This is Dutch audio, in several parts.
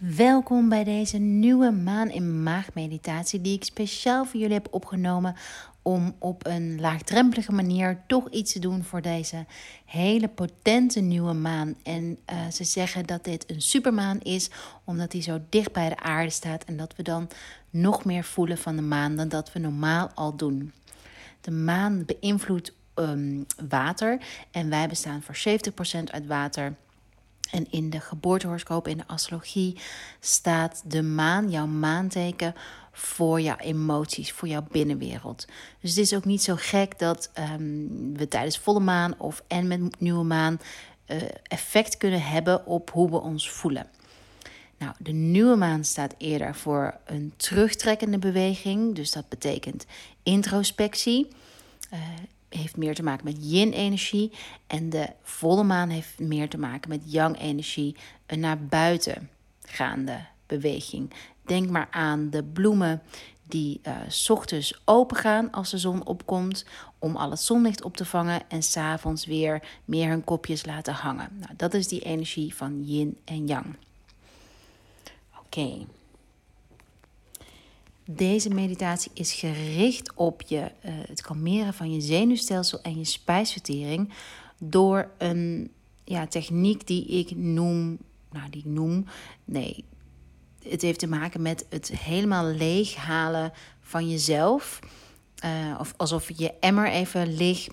Welkom bij deze nieuwe maan in maagmeditatie die ik speciaal voor jullie heb opgenomen om op een laagdrempelige manier toch iets te doen voor deze hele potente nieuwe maan. En uh, ze zeggen dat dit een supermaan is omdat hij zo dicht bij de aarde staat en dat we dan nog meer voelen van de maan dan dat we normaal al doen. De maan beïnvloedt um, water en wij bestaan voor 70% uit water. En in de geboortehoroscoop, in de astrologie, staat de maan, jouw maanteken, voor jouw emoties, voor jouw binnenwereld. Dus het is ook niet zo gek dat um, we tijdens volle maan of en met nieuwe maan uh, effect kunnen hebben op hoe we ons voelen. Nou, de nieuwe maan staat eerder voor een terugtrekkende beweging. Dus dat betekent introspectie. Uh, heeft meer te maken met yin-energie. En de volle maan heeft meer te maken met yang-energie. Een naar buiten gaande beweging. Denk maar aan de bloemen die uh, s ochtends open gaan als de zon opkomt. Om al het zonlicht op te vangen. En s'avonds weer meer hun kopjes laten hangen. Nou, dat is die energie van yin en yang. Oké. Deze meditatie is gericht op je, uh, het kalmeren van je zenuwstelsel en je spijsvertering door een ja, techniek die ik noem, nou die noem, nee, het heeft te maken met het helemaal leeghalen van jezelf. Uh, of alsof je je emmer even leeg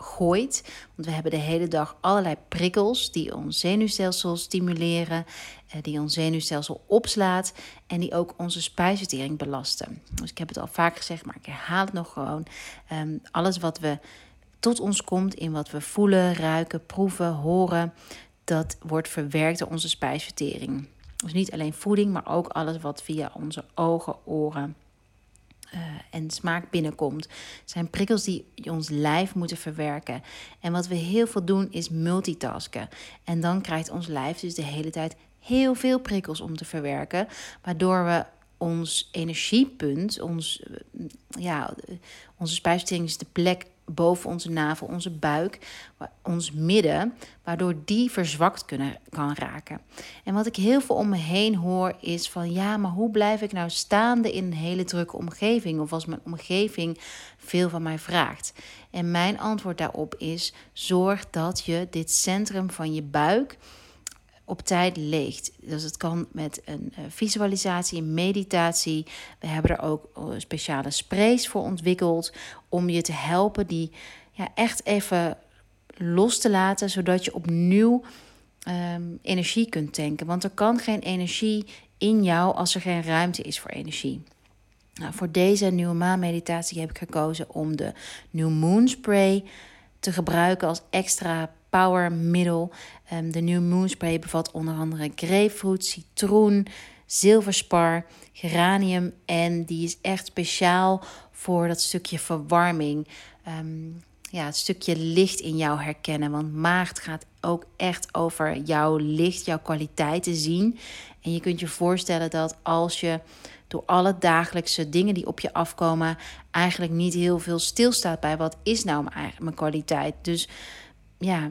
gooit. Want we hebben de hele dag allerlei prikkels die ons zenuwstelsel stimuleren, eh, die ons zenuwstelsel opslaat en die ook onze spijsvertering belasten. Dus ik heb het al vaak gezegd, maar ik herhaal het nog gewoon. Ehm, alles wat we tot ons komt in wat we voelen, ruiken, proeven, horen, dat wordt verwerkt door onze spijsvertering. Dus niet alleen voeding, maar ook alles wat via onze ogen, oren, uh, en smaak binnenkomt. zijn prikkels die ons lijf moeten verwerken. En wat we heel veel doen is multitasken. En dan krijgt ons lijf dus de hele tijd heel veel prikkels om te verwerken, waardoor we ons energiepunt, ons, eh, ja, onze spijsvertering is de plek boven onze navel, onze buik, ons midden, waardoor die verzwakt kunnen, kan raken. En wat ik heel veel om me heen hoor is van ja, maar hoe blijf ik nou staande in een hele drukke omgeving of als mijn omgeving veel van mij vraagt? En mijn antwoord daarop is: zorg dat je dit centrum van je buik op tijd leegt. Dus het kan met een uh, visualisatie, een meditatie. We hebben er ook uh, speciale sprays voor ontwikkeld om je te helpen die ja, echt even los te laten, zodat je opnieuw um, energie kunt tanken. Want er kan geen energie in jou als er geen ruimte is voor energie. Nou, voor deze nieuwe maanmeditatie heb ik gekozen om de New Moon Spray te gebruiken als extra powermiddel. Um, de New Moon Spray bevat onder andere grapefruit, citroen, zilverspar, geranium. En die is echt speciaal voor dat stukje verwarming. Um, ja, het stukje licht in jou herkennen. Want maagd gaat ook echt over jouw licht, jouw kwaliteiten zien. En je kunt je voorstellen dat als je door alle dagelijkse dingen die op je afkomen, eigenlijk niet heel veel stilstaat bij wat is nou mijn kwaliteit. Dus ja,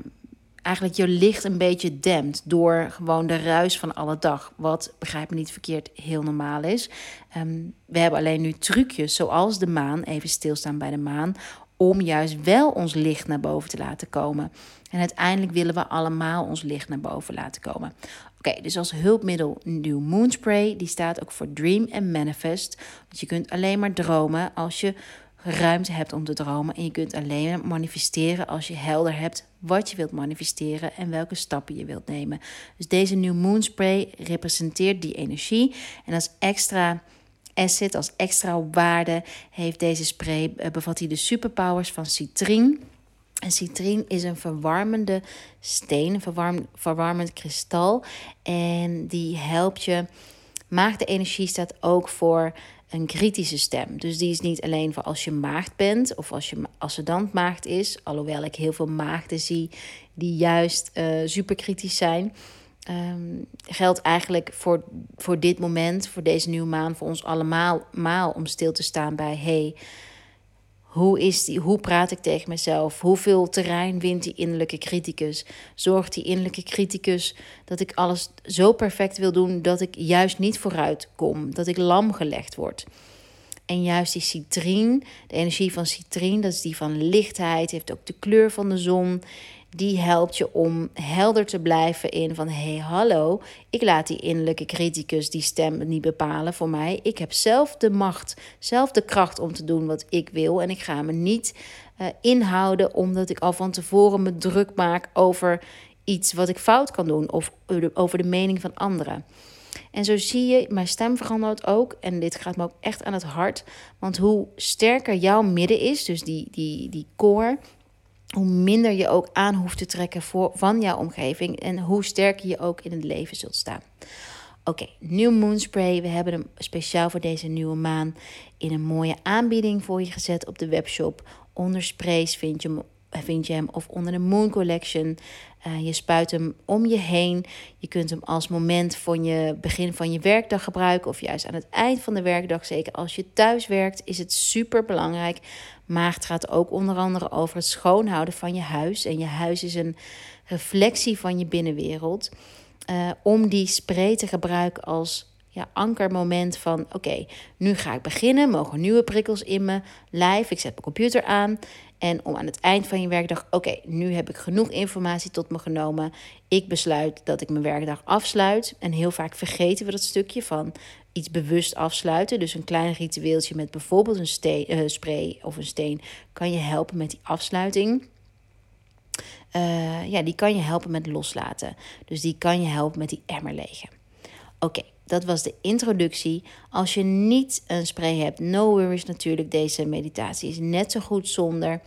eigenlijk je licht een beetje dempt door gewoon de ruis van alle dag. Wat, begrijp me niet verkeerd, heel normaal is. Um, we hebben alleen nu trucjes, zoals de maan, even stilstaan bij de maan, om juist wel ons licht naar boven te laten komen. En uiteindelijk willen we allemaal ons licht naar boven laten komen. Oké, dus als hulpmiddel New Moon Spray. Die staat ook voor Dream en Manifest. Want je kunt alleen maar dromen als je ruimte hebt om te dromen. En je kunt alleen manifesteren als je helder hebt wat je wilt manifesteren en welke stappen je wilt nemen. Dus deze New Moon Spray representeert die energie. En als extra asset, als extra waarde, heeft deze spray, eh, bevat hij de superpowers van citrien. En citrien is een verwarmende steen, een verwarm, verwarmend kristal. En die helpt je. Maagde energie staat ook voor een kritische stem. Dus die is niet alleen voor als je maagd bent of als je ascendant maagd is. Alhoewel ik heel veel maagden zie die juist uh, super kritisch zijn. Um, geldt eigenlijk voor, voor dit moment, voor deze nieuwe maan, voor ons allemaal maal om stil te staan bij: hey, Hoe, is die, hoe praat ik tegen mezelf? Hoeveel terrein wint die innerlijke criticus? Zorgt die innerlijke criticus dat ik alles zo perfect wil doen dat ik juist niet vooruit kom, dat ik lam gelegd word? En juist die citrine, de energie van citrine, dat is die van lichtheid, heeft ook de kleur van de zon. Die helpt je om helder te blijven in van hé hey, hallo, ik laat die innerlijke criticus die stem niet bepalen voor mij. Ik heb zelf de macht, zelf de kracht om te doen wat ik wil en ik ga me niet uh, inhouden omdat ik al van tevoren me druk maak over iets wat ik fout kan doen of over de mening van anderen. En zo zie je, mijn stem verandert ook. En dit gaat me ook echt aan het hart. Want hoe sterker jouw midden is, dus die, die, die core, hoe minder je ook aan hoeft te trekken voor, van jouw omgeving. En hoe sterker je ook in het leven zult staan. Oké, okay, nieuw moonspray. We hebben hem speciaal voor deze nieuwe maan in een mooie aanbieding voor je gezet op de webshop. Onder sprays vind je hem vind je hem of onder de Moon Collection. Uh, je spuit hem om je heen. Je kunt hem als moment van je begin van je werkdag gebruiken. Of juist aan het eind van de werkdag. Zeker als je thuis werkt, is het super belangrijk. Maagd gaat ook onder andere over het schoonhouden van je huis. En je huis is een reflectie van je binnenwereld. Uh, om die spray te gebruiken als ja, ankermoment van oké, nu ga ik beginnen, mogen nieuwe prikkels in me lijf, ik zet mijn computer aan en om aan het eind van je werkdag, oké, nu heb ik genoeg informatie tot me genomen. Ik besluit dat ik mijn werkdag afsluit. En heel vaak vergeten we dat stukje van iets bewust afsluiten. Dus een klein ritueeltje met bijvoorbeeld een steen, uh, spray of een steen kan je helpen met die afsluiting. Uh, ja, die kan je helpen met loslaten. Dus die kan je helpen met die emmer legen. Oké, dat was de introductie. Als je niet een spray hebt, no worries natuurlijk. Deze meditatie is net zo goed zonder.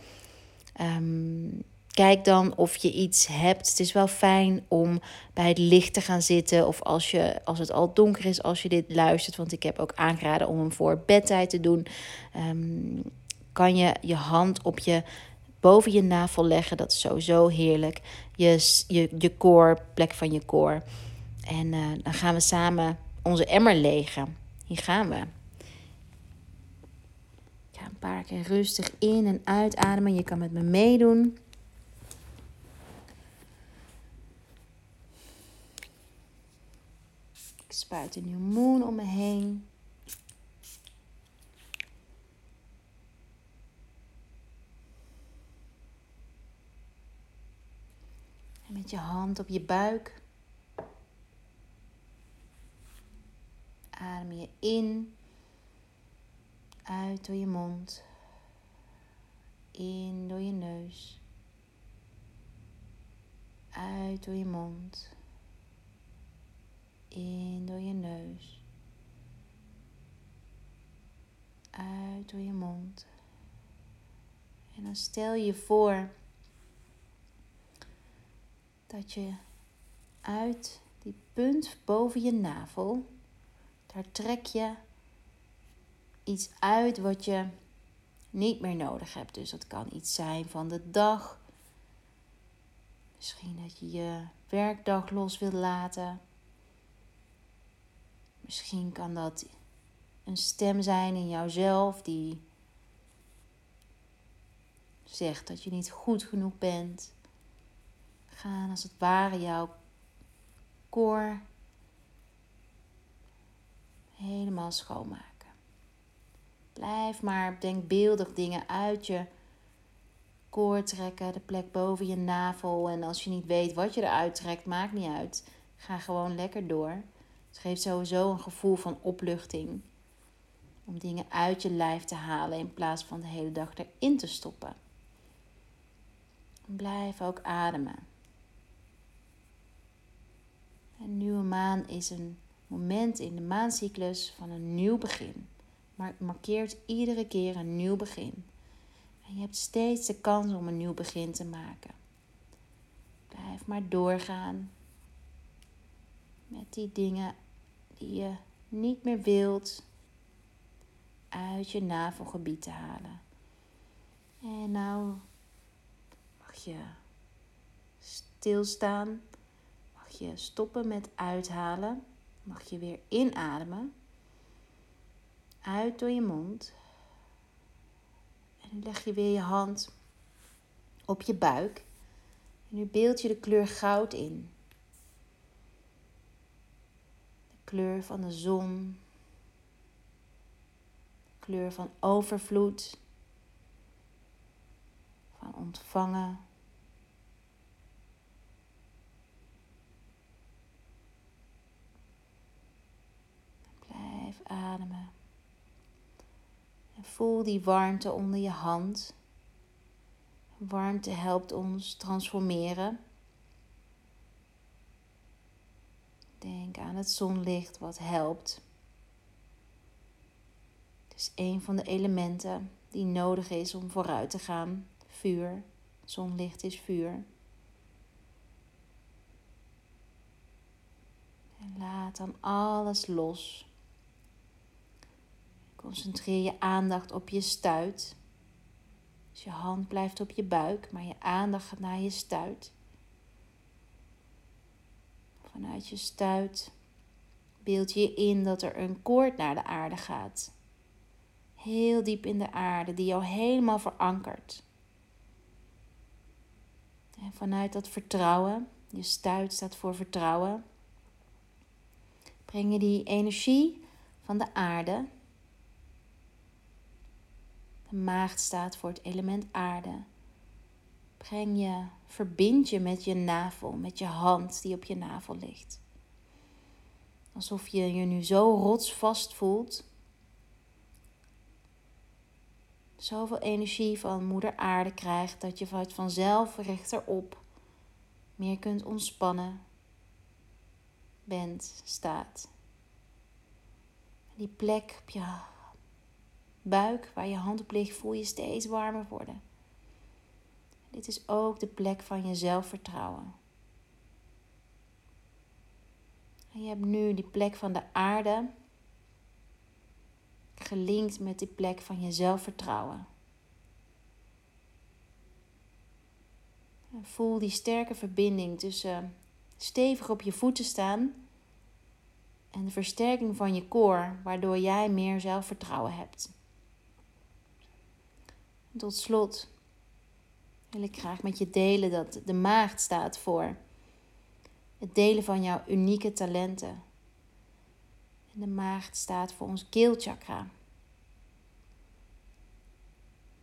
Um, kijk dan of je iets hebt. Het is wel fijn om bij het licht te gaan zitten. Of als, je, als het al donker is, als je dit luistert. Want ik heb ook aangeraden om hem voor bedtijd te doen. Um, kan je je hand op je boven je navel leggen. Dat is sowieso heerlijk. Je, je, je core, plek van je core. En uh, dan gaan we samen onze emmer legen. Hier gaan we. ga een paar keer rustig in en uitademen. Je kan met me meedoen. Ik spuit een nieuw moon om me heen. En met je hand op je buik je in, uit door je mond, in door je neus, uit door je mond, in door je neus, uit door je mond. En dan stel je voor dat je uit die punt boven je navel daar trek je iets uit wat je niet meer nodig hebt. Dus dat kan iets zijn van de dag. Misschien dat je je werkdag los wilt laten. Misschien kan dat een stem zijn in jouzelf die zegt dat je niet goed genoeg bent. Gaan als het ware jouw koor helemaal schoonmaken. Blijf maar denkbeeldig dingen uit je koor trekken, de plek boven je navel. En als je niet weet wat je eruit trekt, maakt niet uit. Ga gewoon lekker door. Het geeft sowieso een gevoel van opluchting. Om dingen uit je lijf te halen in plaats van de hele dag erin te stoppen. Blijf ook ademen. Een nieuwe maan is een moment in de maancyclus van een nieuw begin. Maar markeert iedere keer een nieuw begin. En je hebt steeds de kans om een nieuw begin te maken. Blijf maar doorgaan met die dingen die je niet meer wilt uit je navelgebied te halen. En nou mag je stilstaan, mag je stoppen met uithalen mag je weer inademen. Uit door je mond. En nu leg je weer je hand op je buik. En nu beeld je de kleur goud in. De kleur van de zon. De kleur van overvloed. Van ontvangen. Blijf En voel die warmte onder je hand. Warmte helpt ons transformeren. Denk aan het zonlicht wat helpt. Het is een van de elementen die nodig is om vooruit te gaan. Vuur. Zonlicht is vuur. En laat dan alles los. Concentreer je aandacht op je stuit. Dus je hand blijft op je buik, maar je aandacht gaat naar je stuit. Vanuit je stuit beeld je in dat er een koord naar de aarde gaat. Heel diep in de aarde, die jou helemaal verankert. En vanuit dat vertrouwen, je stuit staat voor vertrouwen, breng je die energie van de aarde maagd staat voor het element aarde. Breng je, verbind je met je navel, met je hand die op je navel ligt. Alsof je je nu zo rotsvast voelt. Zoveel energie van moeder aarde krijgt dat je vanuit vanzelf rechterop meer kunt ontspannen. Bent, staat. Die plek op je buik waar je hand op ligt, voel je steeds warmer worden. Dit is ook de plek van je zelfvertrouwen. En je hebt nu die plek van de aarde gelinkt met die plek van je zelfvertrouwen. En voel die sterke verbinding tussen stevig op je voeten staan en de versterking van je koor, waardoor jij meer zelfvertrouwen hebt. Tot slot wil ik graag met je delen dat de maagd staat voor het delen van jouw unieke talenten. En de maagd staat voor ons keelchakra.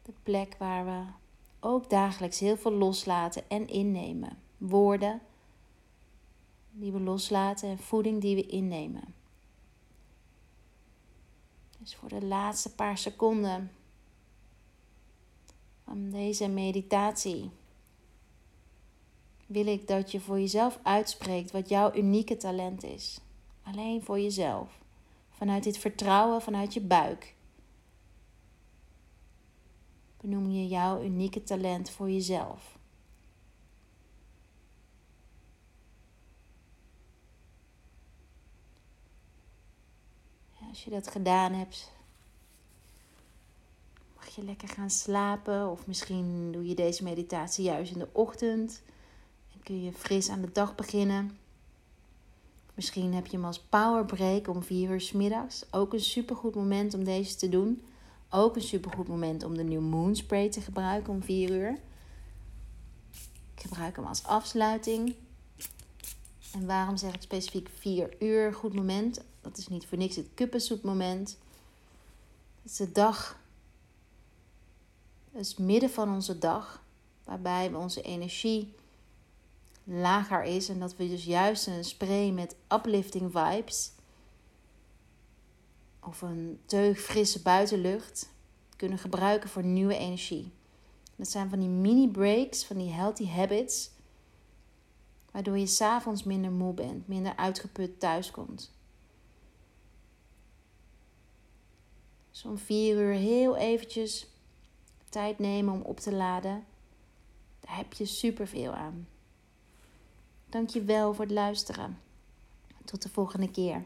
De plek waar we ook dagelijks heel veel loslaten en innemen. Woorden die we loslaten en voeding die we innemen. Dus voor de laatste paar seconden van deze meditatie wil ik dat je voor jezelf uitspreekt wat jouw unieke talent is. Alleen voor jezelf. Vanuit dit vertrouwen, vanuit je buik. Benoem je jouw unieke talent voor jezelf. Als je dat gedaan hebt, lekker gaan slapen. Of misschien doe je deze meditatie juist in de ochtend. En kun je fris aan de dag beginnen. Misschien heb je hem als power break om 4 uur s middags. Ook een supergoed moment om deze te doen. Ook een supergoed moment om de New Moon Spray te gebruiken om 4 uur. Ik gebruik hem als afsluiting. En waarom zeg ik specifiek 4 uur goed moment? Dat is niet voor niks het kuppensoepmoment. Het is de dag het is midden van onze dag, waarbij onze energie lager is en dat we dus juist een spray met uplifting vibes of een teug frisse buitenlucht kunnen gebruiken voor nieuwe energie. Dat zijn van die mini breaks, van die healthy habits, waardoor je s'avonds minder moe bent, minder uitgeput thuiskomt. Zo'n vier uur heel eventjes tijd nemen om op te laden, daar heb je superveel aan. Dank je wel voor het luisteren. Tot de volgende keer.